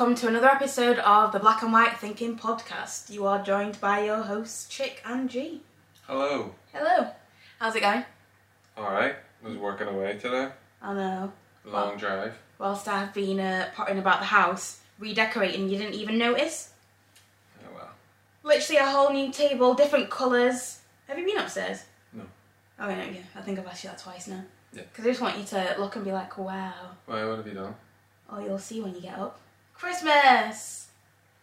welcome to another episode of the Black and White Thinking Podcast. You are joined by your hosts, Chik and G. Hello. Hello. How's it going? Alright. I Was working away today. I know. Long drive. Whilst I've been uh, potting about the house, redecorating, you didn't even notice. Oh well. Literally a whole new table, different colours. Have you been upstairs? No. Oh, yeah, yeah. I think I've asked you that twice now. Yeah. Because I just want you to look and be like, wow. Why, what have you done? Oh, you'll see when you get up. Christmas!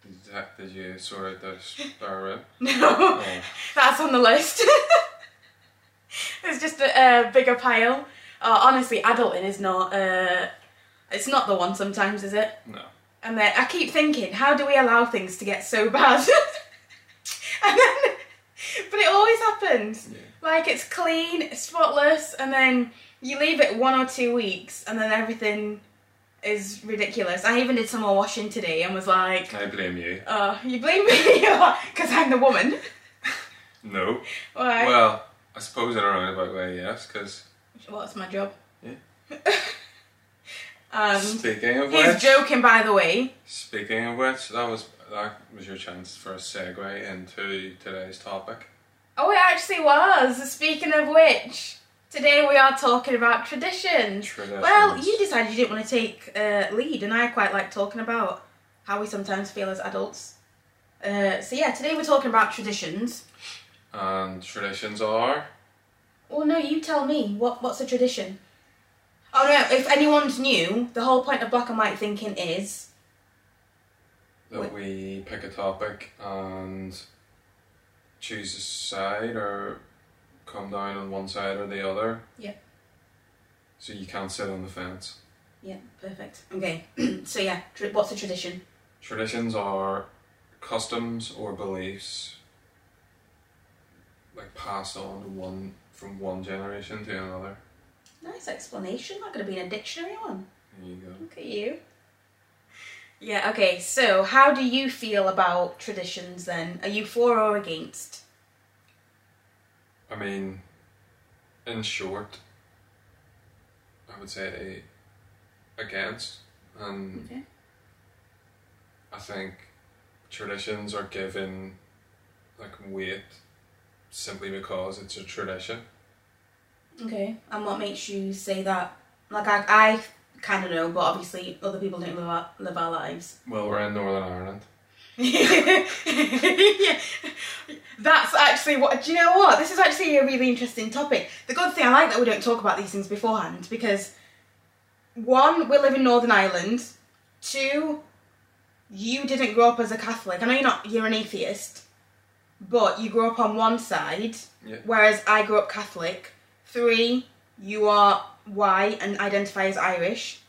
Did you, did you sort out the star room? No. Oh. That's on the list. There's just a, a bigger pile. Uh, honestly, adulting is not. Uh, it's not the one. Sometimes, is it? No. And then I keep thinking, how do we allow things to get so bad? and then, but it always happens. Yeah. Like it's clean, spotless, and then you leave it one or two weeks, and then everything is ridiculous. I even did some more washing today and was like, I blame you. "Oh, you blame me because I'm the woman." No. Why? Well, I suppose in a roundabout way, yes, because What's my job? Yeah. um, speaking of he's which, joking, by the way. speaking of which, that was that was your chance for a segue into today's topic. Oh, it actually was. Speaking of which, today we are talking about traditions. Traditions. Well, you decided you didn't want to take uh, lead, and I quite like talking about how we sometimes feel as adults. Uh, so yeah, today we're talking about traditions. And traditions are Well, no, you tell me. What What's a tradition? Oh no! If anyone's new, the whole point of black and white thinking is that we pick a topic and choose a side or come down on one side or the other. Yeah. So you can't sit on the fence. yeah, perfect. Okay, so yeah, tr- what's a tradition? Traditions are customs or beliefs like passed on to one from one generation to another. Nice explanation. Not going to be in a dictionary one. There you go. Look at you. Yeah, okay, so how do you feel about traditions then? Are you for or against? I mean, in short, I would say against, and Okay. I think traditions are given like weight simply because it's a tradition. Okay, and what makes you say that? Like, I, I kind of know, but obviously other people don't live our, live our lives. Well, we're in Northern Ireland. yeah. That's actually what. Do you know what? This is actually a really interesting topic. The good thing I like that we don't talk about these things beforehand because one, we live in Northern Ireland. Two, you didn't grow up as a Catholic. I know you're not. You're an atheist, but you grew up on one side, Yeah. whereas I grew up Catholic. Three, you are white and identify as Irish.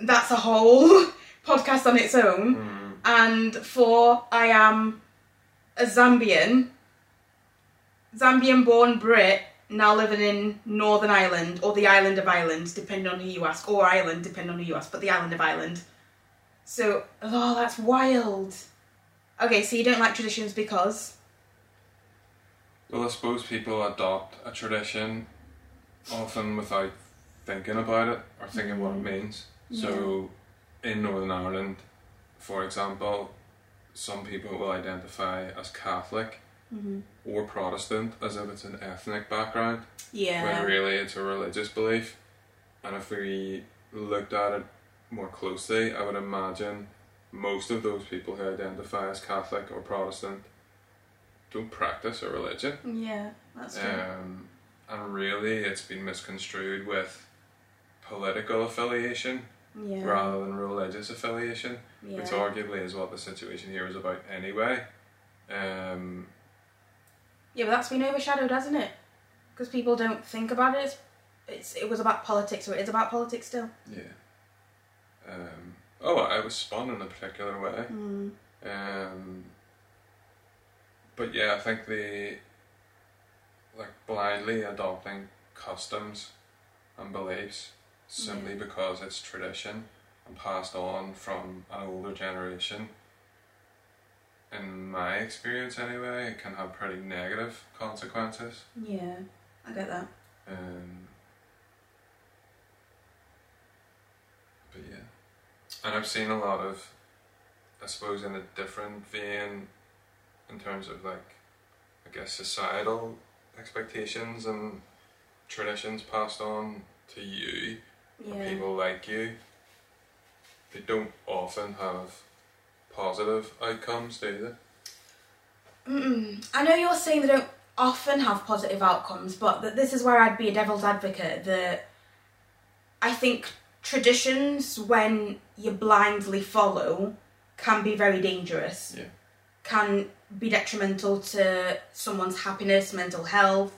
That's a whole podcast on its own Mm. and four, I am a Zambian, Zambian born Brit, now living in Northern Ireland or the island of Ireland, depending on who you ask, or Ireland, depending on who you ask, but the island of Ireland. So, oh, that's wild. Okay, so you don't like traditions because. Well, I suppose people adopt a tradition often without thinking about it or thinking what it mm. means. So, in Northern Ireland, for example, some people will identify as Catholic or Protestant as if it's an ethnic background, Yeah. when really it's a religious belief. And if we looked at it more closely, I would imagine most of those people who identify as Catholic or Protestant don't practice a religion. Yeah, that's true. Um, and really, it's been misconstrued with political affiliation yeah. rather than religious affiliation, yeah. which arguably is what the situation here is about anyway. Um, Yeah, but that's been overshadowed, hasn't it? Because people don't think about it. It's, it's it was about politics, or it is about politics still. yeah. Um, oh, I was spun in a particular way. Mm. Um, but yeah, I think the like blindly adopting customs and beliefs simply because it's tradition and passed on from an older generation. In my experience, anyway, it can have pretty negative consequences. Yeah, I get that. Um, but yeah, And I've seen a lot of, I suppose, in a different vein, in terms of like, I guess societal expectations and traditions passed on to you, Yeah. people like you. They don't often have positive outcomes, do they? Mm, I know you're saying they don't often have positive outcomes, but that this is where I'd be a devil's advocate. That I think traditions, when you blindly follow, can be very dangerous. Yeah. Can be detrimental to someone's happiness, mental health,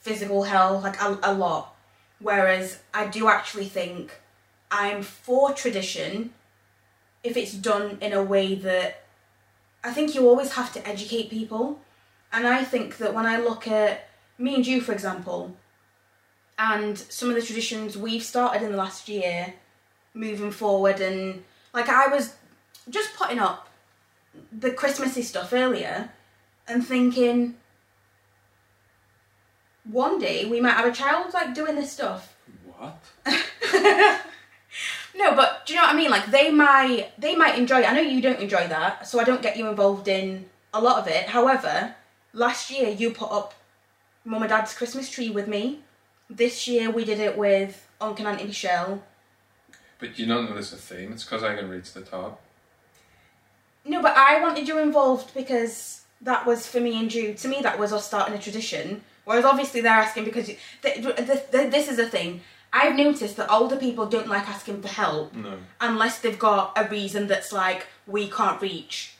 physical health, like a, a lot. Whereas I do actually think I'm for tradition if it's done in a way that I think you always have to educate people. And I think that when I look at me and you, for example, and some of the traditions we've started in the last year moving forward, and like I was just putting up the Christmassy stuff earlier and thinking one day we might have a child like doing this stuff. What? No, but do you know what I mean? Like they might they might enjoy it. I know you don't enjoy that, so I don't get you involved in a lot of it. However, last year you put up mum and dad's Christmas tree with me. This year we did it with Uncle and Auntie Michelle. But you don't know there's a theme. It's because I can reach the top. No, but I wanted you involved because that was for me and you. To me, that was us starting a tradition. Whereas obviously they're asking because you, th th th this is the thing. I've noticed that older people don't like asking for help No. unless they've got a reason that's like we can't reach,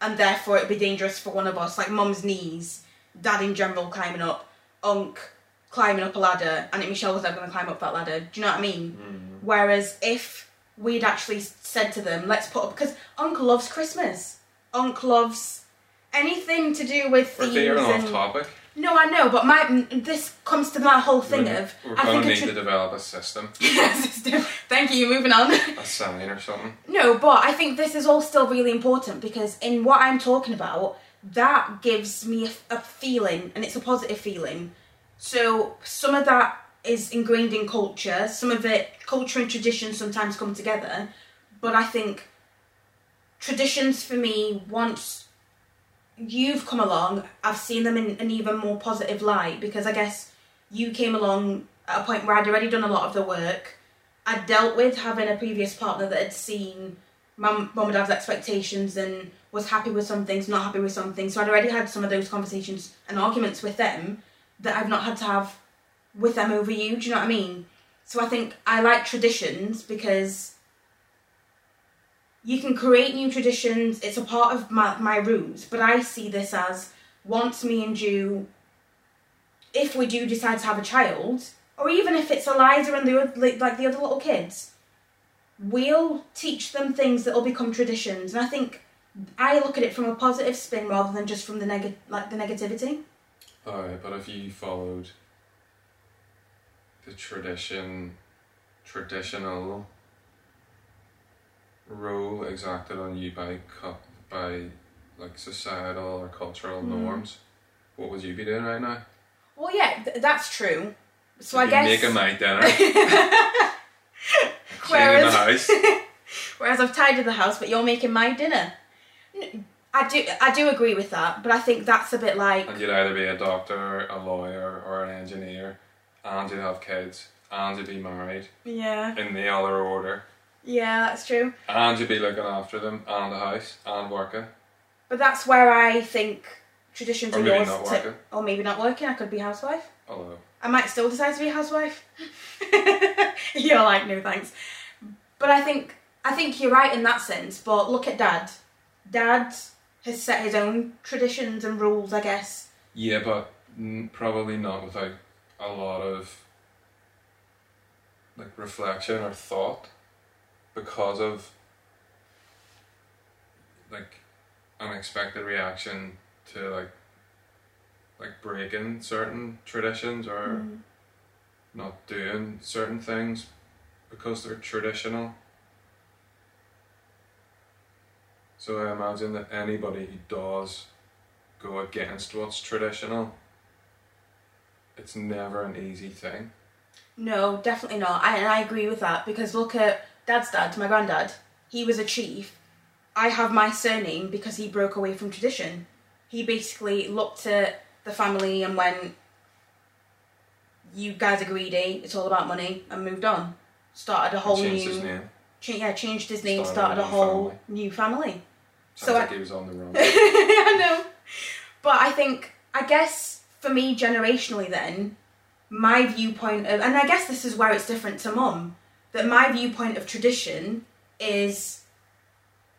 and therefore it'd be dangerous for one of us, like mum's knees, dad in general climbing up, unk climbing up a ladder, and it Michelle was ever going to climb up that ladder. Do you know what I mean? Mm. Whereas if we'd actually said to them, let's put up because Uncle loves Christmas, Uncle loves anything to do with We're veering off topic. No, I know, but my this comes to my whole thing we're, of we're I think need tra- to develop a system, System. Thank you. You're moving on. a sign or something. No, but I think this is all still really important because in what I'm talking about, that gives me a, a feeling, and it's a positive feeling. So some of that is ingrained in culture. Some of it, culture and tradition, sometimes come together. But I think traditions for me, once you've come along, I've seen them in an even more positive light because I guess you came along at a point where I'd already done a lot of the work. I'd dealt with having a previous partner that had seen mum, mum and dad's expectations and was happy with some things, not happy with some things. So I'd already had some of those conversations and arguments with them that I've not had to have with them over you. Do you know what I mean? So I think I like traditions because you can create new traditions. It's a part of my, my roots, but I see this as once me and you, if we do decide to have a child, or even if it's Eliza and the oth- like the other little kids, we'll teach them things that will become traditions. And I think I look at it from a positive spin rather than just from the neg- like the negativity. Alright, but if you followed the tradition, traditional role exacted on you by by like societal or cultural Mm. norms, what would you be doing right now? Well, yeah, th- that's true. So You'd I guess making my dinner, Whereas- the house. Whereas I've tidied the house, but you're making my dinner. I do, I do agree with that, but I think that's a bit like And you'd either be a doctor, a lawyer, or an engineer, and you'd have kids, and you'd be married yeah, in the other order, yeah, that's true. and you'd be looking after them, and the house, and working. But that's where I think traditions Or are yours, not to- or maybe not working. I could be housewife. Although, I might still decide to be a housewife. you're like, no thanks. But I think I think you're right in that sense. But look at Dad. Dad has set his own traditions and rules, I guess. yeah, but probably not without a lot of like reflection or thought, because of like unexpected reaction to like like breaking certain traditions or Mm. not doing certain things because they're traditional. So I imagine that anybody who does go against what's traditional, it's never an easy thing. No, definitely not. I, and I agree with that because look at Dad's dad, my granddad. he was a chief. I have my surname because he broke away from tradition. He basically looked at the family and went, "You guys are greedy. It's all about money," and moved on. Started a whole Changed new. his name. Cha- yeah, changed his name. Started Started, a a whole family. new family. Sounds So like I- he was on the run. I know. But I think, I guess for me, generationally, then, my viewpoint of, and I guess this is where it's different to mum, that my viewpoint of tradition is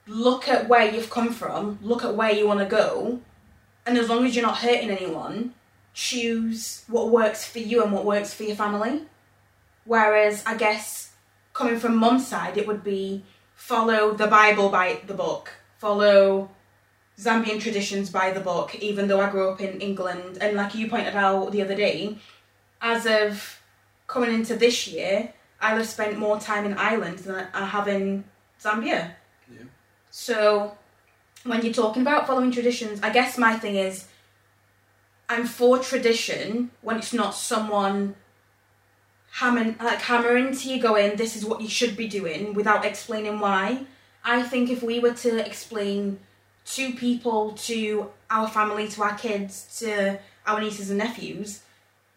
look at where you've come from, look at where you want to go, and as long as you're not hurting anyone, choose what works for you and what works for your family. Whereas, I guess, coming from mum's side, it would be follow the Bible by the book, follow Zambian traditions by the book, even though I grew up in England. And like you pointed out the other day, as of coming into this year, I'll have spent more time in Ireland than I have in Zambia. Yeah. So when you're talking about following traditions, I guess my thing is I'm for tradition when it's not someone hammering like hammering to you going, this is what you should be doing without explaining why. I think if we were to explain to people, to our family, to our kids, to our nieces and nephews,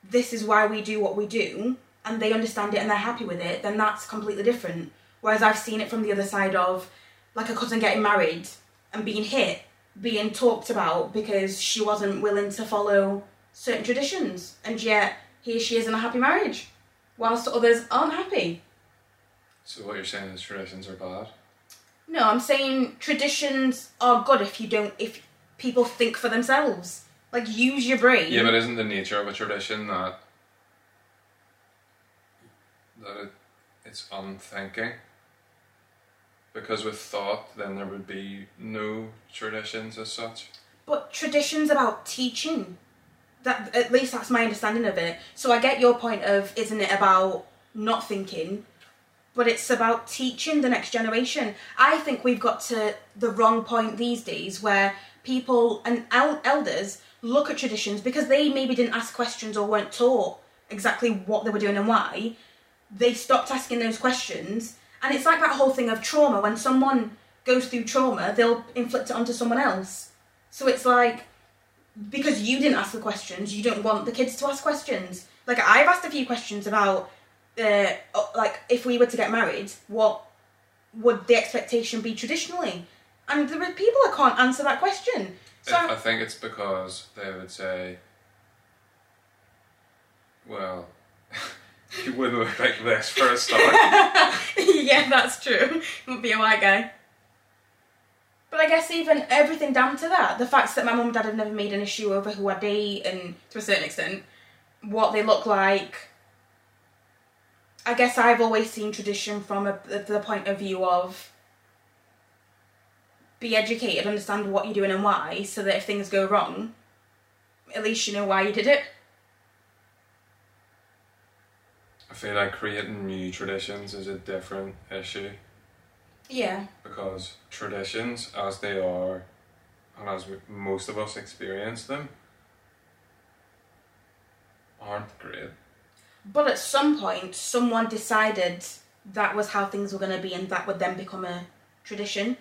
this is why we do what we do, and they understand it and they're happy with it, then that's completely different. Whereas I've seen it from the other side of like a cousin getting married and being hit, being talked about because she wasn't willing to follow certain traditions, and yet here she is in a happy marriage, whilst others aren't happy. So what you're saying is traditions are bad? No, I'm saying traditions are good if you don't if people think for themselves. Like use your brain. Yeah, but isn't the nature of a tradition that that it, it's unthinking? Because with thought, then there would be no traditions as such. But tradition's about teaching. That at least that's my understanding of it. So I get your point of isn't it about not thinking, but it's about teaching the next generation. I think we've got to the wrong point these days where people and el- elders look at traditions because they maybe didn't ask questions or weren't taught exactly what they were doing and why. They stopped asking those questions, and it's like that whole thing of trauma. When someone goes through trauma, they'll inflict it onto someone else. So it's like because you didn't ask the questions, you don't want the kids to ask questions. Like I've asked a few questions about, uh, like if we were to get married, what would the expectation be traditionally? And there are people that can't answer that question. So I think it's because they would say, well, you wouldn't look like this for a start. yeah, that's true. Would be a white guy. But I guess even everything down to that, the fact that my mum and dad have never made an issue over who I date and to a certain extent what they look like. I guess I've always seen tradition from a, the, the point of view of be educated, understand what you're doing and why, so that if things go wrong, at least you know why you did it. I feel like creating new traditions is a different issue Yeah. because traditions, as they are, and as we, most of us experience them, aren't great. But at some point, someone decided that was how things were going to be, and that would then become a tradition.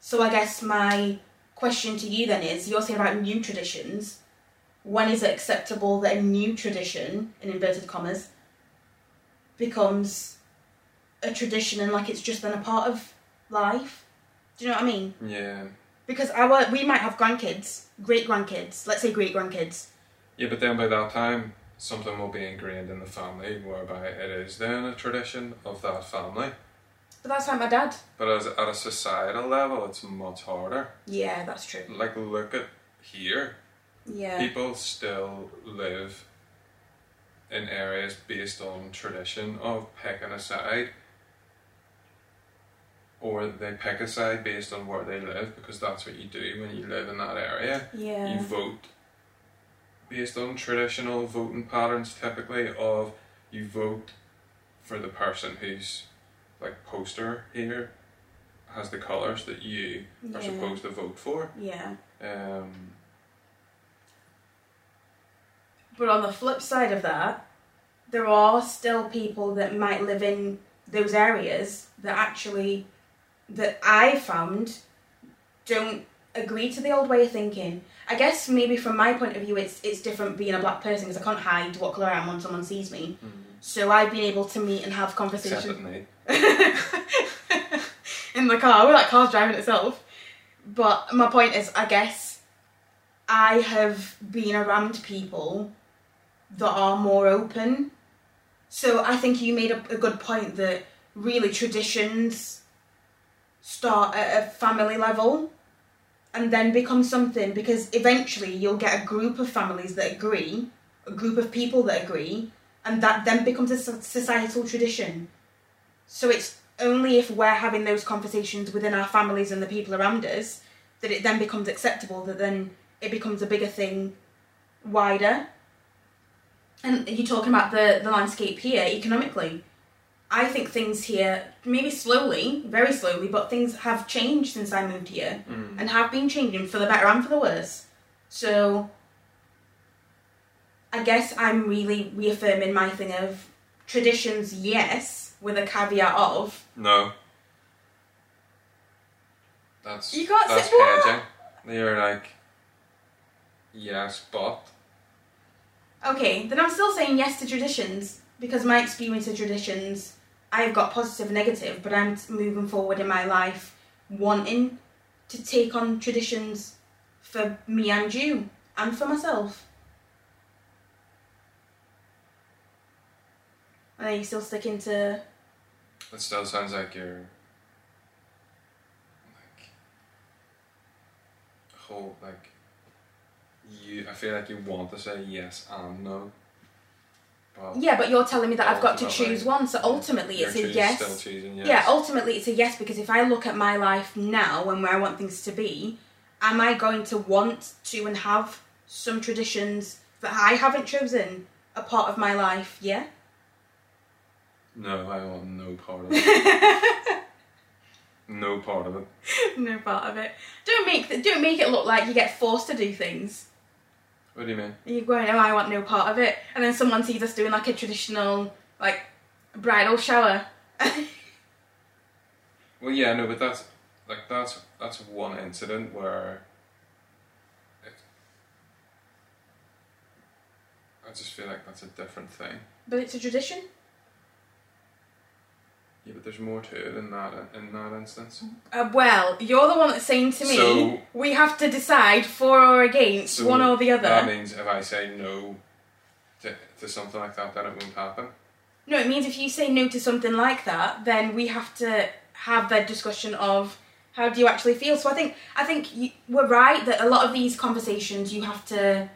So I guess my question to you then is: you're saying about new traditions. When is it acceptable that a new tradition, in inverted commas, becomes a tradition and like it's just then a part of life? Do you know what I mean? Yeah. Because our we might have grandkids, great grandkids, let's say great grandkids. Yeah, but then by that time, something will be ingrained in the family whereby it is then a tradition of that family. But that's like my dad. But as at a societal level, it's much harder. Yeah, that's true. Like, look at here. Yeah. People still live in areas based on tradition of picking a side. Or they pick a side based on where they live because that's what you do when you live in that area. Yeah. You vote based on traditional voting patterns typically of you vote for the person who's like poster here has the colours that you are supposed to vote for. Yeah. Um, But on the flip side of that, there are still people that might live in those areas that actually that I found don't agree to the old way of thinking. I guess maybe from my point of view, it's it's different being a black person because I can't hide what colour I am when someone sees me. So I've been able to meet and have conversations in the car. Well, that car's driving itself. But my point is, I guess I have been around people that are more open. So I think you made a, a good point that really traditions start at a family level and then become something because eventually you'll get a group of families that agree, a group of people that agree, and that then becomes a societal tradition. So it's only if we're having those conversations within our families and the people around us that it then becomes acceptable, that then it becomes a bigger thing wider. And you're talking about the, the landscape here economically. I think things here, maybe slowly, very slowly, but things have changed since I moved here Mm. and have been changing for the better and for the worse. So I guess I'm really reaffirming my thing of traditions, yes, with a caveat of No. That's You can't that's say what? You're like yes, but okay, then I'm still saying yes to traditions because my experience of traditions, I've got positive, and negative, but I'm moving forward in my life wanting to take on traditions for me and you and for myself. Are you still sticking to it still sounds like you're like whole like you I feel like you want to say yes and no. But Yeah, but you're telling me that I've got to choose one, so ultimately it's a yes. choosing yes. Yeah, ultimately it's a yes because if I look at my life now and where I want things to be, am I going to want to and have some traditions that I haven't chosen a part of my life? Yeah. No, I want no part of it. no part of it. no part of it. Don't make th- don't make it look like you get forced to do things. What do you mean? You're going, oh, I want no part of it, and then someone sees us doing like a traditional like bridal shower. Well, yeah, no, but that's like that's that's one incident where it, I just feel like that's a different thing. but it's a tradition. Yeah, but there's more to it in that in that instance. Uh, well, you're the one that's saying to me So- we have to decide for or against So one or the other. That means if I say no to, to something like that, then it won't happen. No, it means if you say no to something like that, then we have to have the discussion of how do you actually feel. So I think I think you, we're right that a lot of these conversations you have to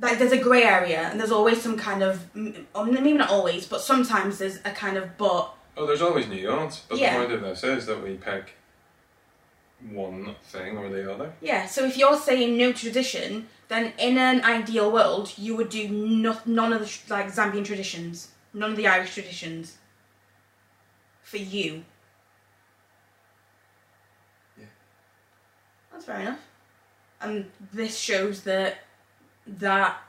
like there's a grey area and there's always some kind of maybe not always, but sometimes there's a kind of but. Oh, there's always nuance, but Yeah. the point of this is that we pick one thing or the other. Yeah, so if you're saying no tradition, then in an ideal world, you would do no, none of the like Zambian traditions, none of the Irish traditions. For you. Yeah. That's fair enough. And this shows that that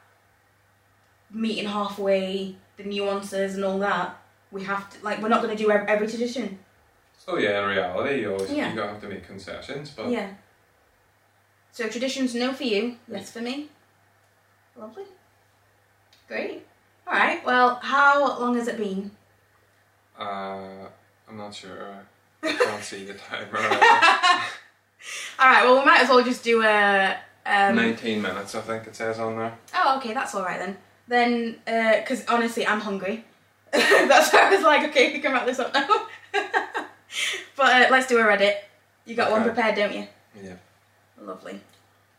meeting halfway, the nuances and all that, we have to like we're not going to do ev- every tradition. So yeah, in reality, you always Yeah. you gotta have to make concessions, but Yeah. So traditions, no for you, yes for me. Lovely. Great. All right. Well, how long has it been? uh, I'm not sure. I can't see the timer. All right. Well, we might as well just do a. Um, 19 minutes, I think it says on there. Oh, okay. That's all right then. Then, because honestly, I'm hungry. that's why I was like, okay, we can wrap this up now. but uh, let's do a Reddit. You got one prepared, don't you? Yeah. Lovely.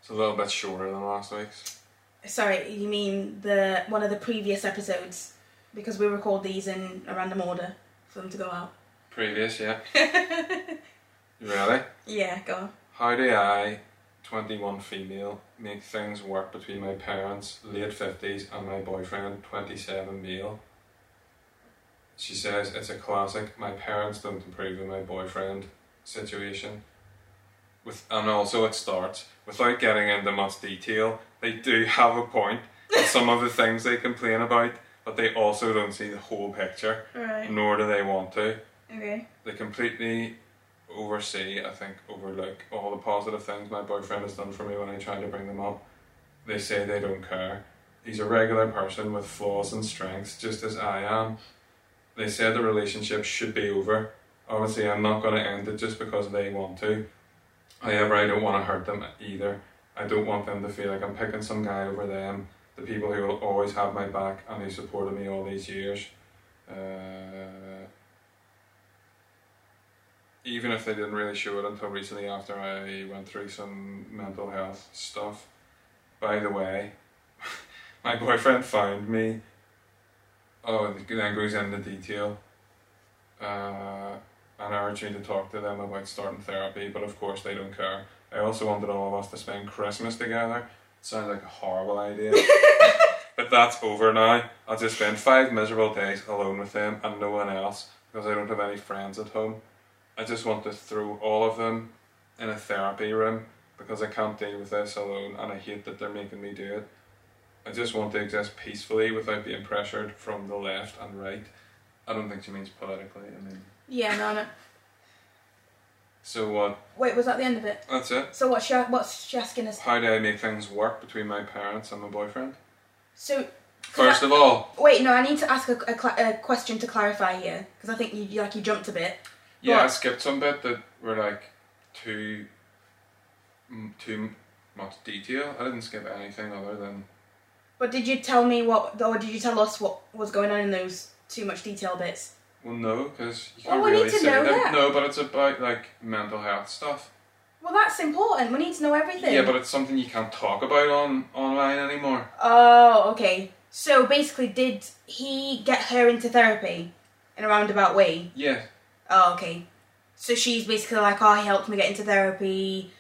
It's a little bit shorter than last week's. Sorry, you mean the one of the previous episodes? Because we record these in a random order for them to go out. Previous, yeah. You ready? Yeah, go on. How do I, 21 female, make things work between my parents, late 50s, and my boyfriend, 27 male? She says it's a classic. My parents don't approve of my boyfriend situation. With and also it starts without getting into much detail. They do have a point in some of the things they complain about, but they also don't see the whole picture, Right. nor do they want to Okay. they completely oversee, I think, overlook all the positive things my boyfriend has done for me when I try to bring them up. They say they don't care. He's a regular person with flaws and strengths, just as I am. They said the relationship should be over. Obviously, I'm not going to end it just because they want to. However, I don't want to hurt them either. I don't want them to feel like I'm picking some guy over them, the people who will always have my back and who supported me all these years. Uh, even if they didn't really show it until recently after I went through some mental health stuff. By the way, my boyfriend found me. Oh, and then goes into detail. Uh, and urged me to talk to them about starting therapy, but of course they don't care. I also wanted all of us to spend Christmas together. It Sounds like a horrible idea. but that's over now. I'll just spend five miserable days alone with them and no one else because I don't have any friends at home. I just want to throw all of them in a therapy room because I can't deal with this alone and I hate that they're making me do it. I just want to exist peacefully without being pressured from the left and right. I don't think she means politically, I mean. Yeah, no, no. So what? Wait, was that the end of it? That's it. So what's she, what's she asking us? How do I make things work between my parents and my boyfriend? So First of all, wait, no, I need to ask a, a, a question to clarify here because I think you you- like you jumped a bit. yeah, I skipped some bit that were like too too much detail. I didn't skip anything other than But did you tell me what, or did you tell us what was going on in those too much detail bits? well, no, because you can't we need really to say know that. No, but it's about like mental health stuff. Well, that's important. We need to know everything. Yeah, but it's something you can't talk about on online anymore. Oh, okay. So basically, did he get her into therapy in a roundabout way? Yeah, Oh, okay. So she's basically like, oh, he helped me get into therapy,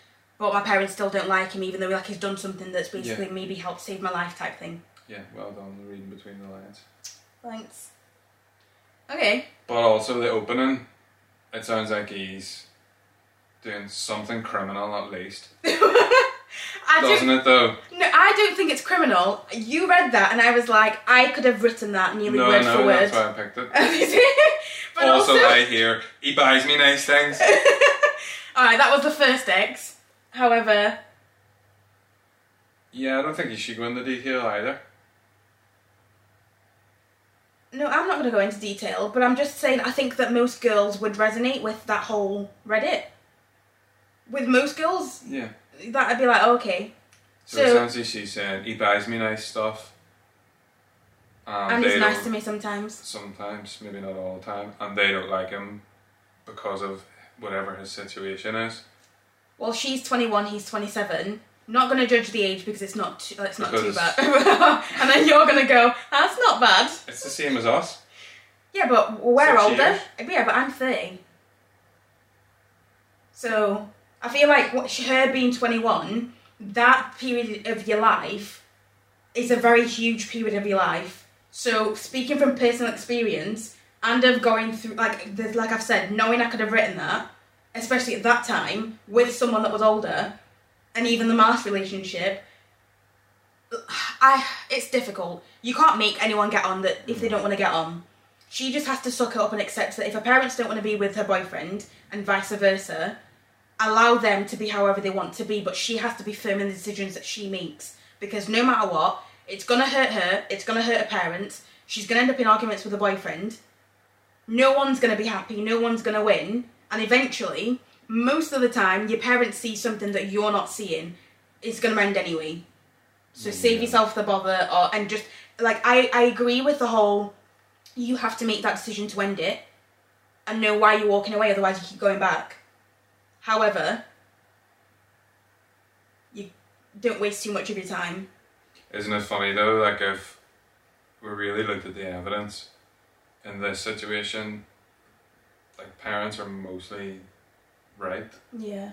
but my parents still don't like him, even though like he's done something that's basically maybe helped save my life type thing. yeah, well done reading between the lines. Thanks. Okay. But also the opening, it sounds like he's doing something criminal at least. I Doesn't don't. it though? No, I don't think it's criminal. You read that, and I was like, I could have written that nearly no, word no, for word. that's why I picked it. but also, also, I hear he buys me nice things. all right, that was the first X. However, Yeah, I don't think you should go into detail either. no, I'm not going to go into detail, but I'm just saying I think that most girls would resonate with that whole Reddit. With most girls, Yeah. that'd be like, okay. So, it So- like she's saying he buys me nice stuff. Um, and they he's nice don't- to me sometimes. Sometimes, maybe not all the time, and they don't like him because of whatever his situation is. Well, she's 21, he's 27. Not going to judge the age because it's not too, uh, it's not too bad. and then you're going to go, that's not bad. It's the same as us. Yeah, but we're Six older. Yeah, but I'm 30. So, I feel like what, her being 21, that period of your life is a very huge period of your life. So, speaking from personal experience and of going through, like, the, like I've said, knowing I could have written that, especially at that time, with someone that was older, and even the Mars relationship, I it's difficult. You can't make anyone get on that if they don't want to get on. She just has to suck it up and accept that if her parents don't want to be with her boyfriend and vice versa, allow them to be however they want to be, but she has to be firm in the decisions that she makes. Because no matter what, it's gonna hurt her, it's gonna hurt her parents, she's gonna end up in arguments with her boyfriend. No one's gonna be happy, no one's gonna win, and eventually, most of the time, your parents see something that you're not seeing, it's gonna end anyway. So mm, save yourself the bother, or and just like I, I agree with the whole. You have to make that decision to end it, and know why you're walking away. Otherwise, you keep going back. However, you don't waste too much of your time. Isn't it funny though? Like if we really looked at the evidence in this situation, like parents are mostly right. Yeah,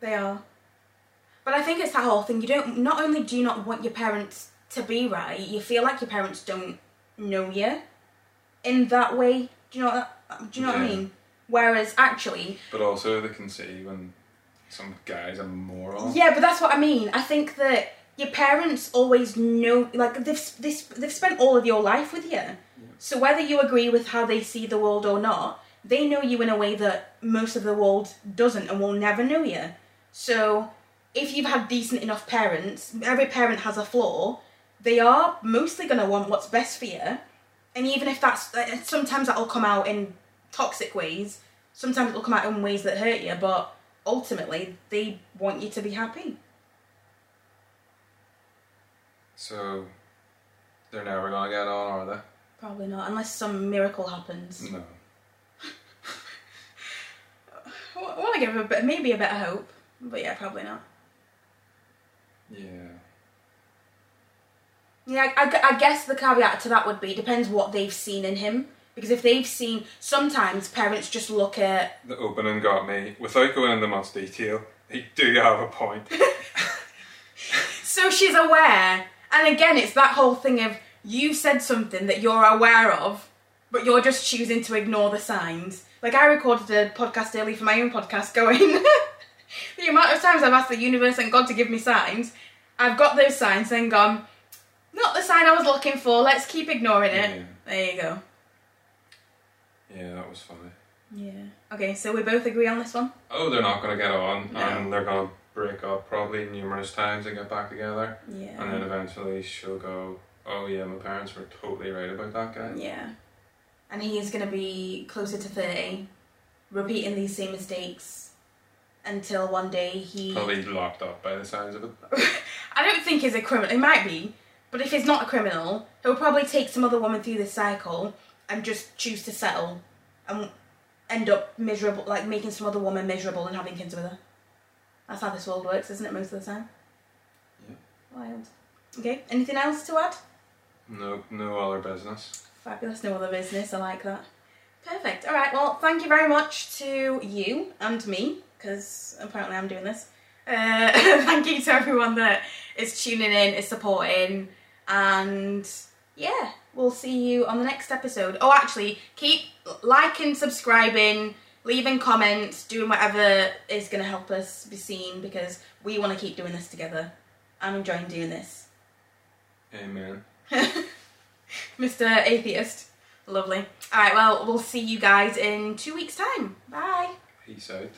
they are. But I think it's that whole thing. You don't. Not only do you not want your parents to be right, you feel like your parents don't know you in that way. Do you know what? Do you know what I mean? Whereas actually, But also they can see when some guy's a moron. Yeah, but that's what I mean. I think that your parents always know, like they've they've, they've spent all of your life with you. So whether you agree with how they see the world or not, they know you in a way that most of the world doesn't and will never know you. So if you've had decent enough parents, every parent has a flaw. They are mostly going to want what's best for you, and even if that's uh, sometimes that'll come out in toxic ways. Sometimes it'll come out in ways that hurt you, but ultimately they want you to be happy. So they're never gonna get on, are they? Probably not, unless some miracle happens. No. Want give a bit, maybe a bit of hope, but yeah, probably not. Yeah. Yeah, I, I guess the caveat to that would be depends what they've seen in him. Because if they've seen, sometimes parents just look at. The opening got me. Without going into much detail, they do have a point. So she's aware, and again, it's that whole thing of you said something that you're aware of, but you're just choosing to ignore the signs. Like I recorded a podcast daily for my own podcast, going the amount of times I've asked the universe and God to give me signs, I've got those signs and gone, not the sign I was looking for. Let's keep ignoring it. Yeah. There you go. Yeah, that was funny. Yeah. Okay, so we both agree on this one. Oh, they're not gonna get on, No. and they're gonna break up probably numerous times and get back together, Yeah. and then eventually she'll go, "Oh yeah, my parents were totally right about that guy." Yeah. And he is going to be closer to 30, repeating these same mistakes until one day he. Oh, probably locked up by the sounds of it. I don't think he's a criminal. He might be, but if he's not a criminal, he'll probably take some other woman through this cycle and just choose to settle and end up miserable, like making some other woman miserable and having kids with her. That's how this world works, isn't it, most of the time? Yeah. Wild. Okay, anything else to add? No, no other business. Fabulous, no other business. I like that. Perfect. All right. Well, thank you very much to you and me, because apparently I'm doing this. Uh, thank you to everyone that is tuning in, is supporting, and yeah, we'll see you on the next episode. Oh, actually, keep liking, subscribing, leaving comments, doing whatever is going to help us be seen, because we want to keep doing this together. I'm enjoying doing this. Amen. Mr. Atheist. Lovely. Alright, well, we'll see you guys in two weeks' time. Bye. Peace out.